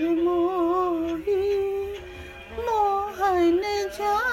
निर्मोही मोहन जा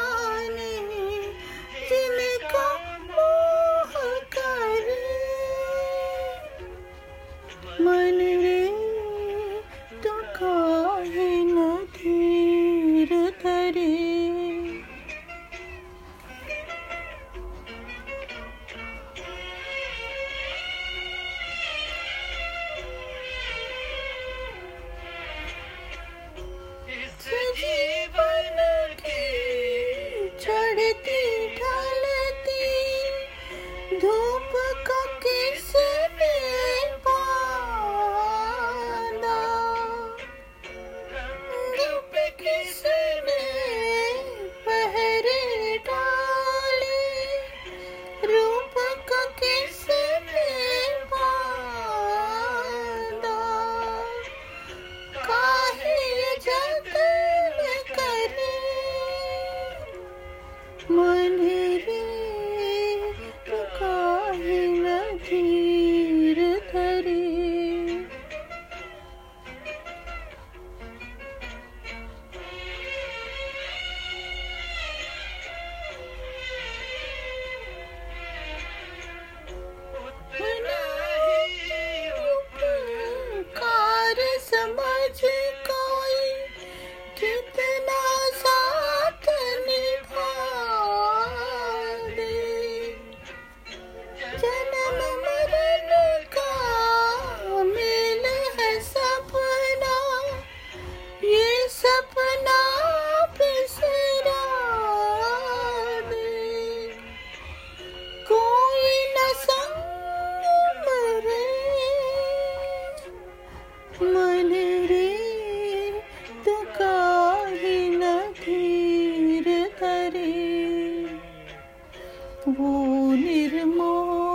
보니를 못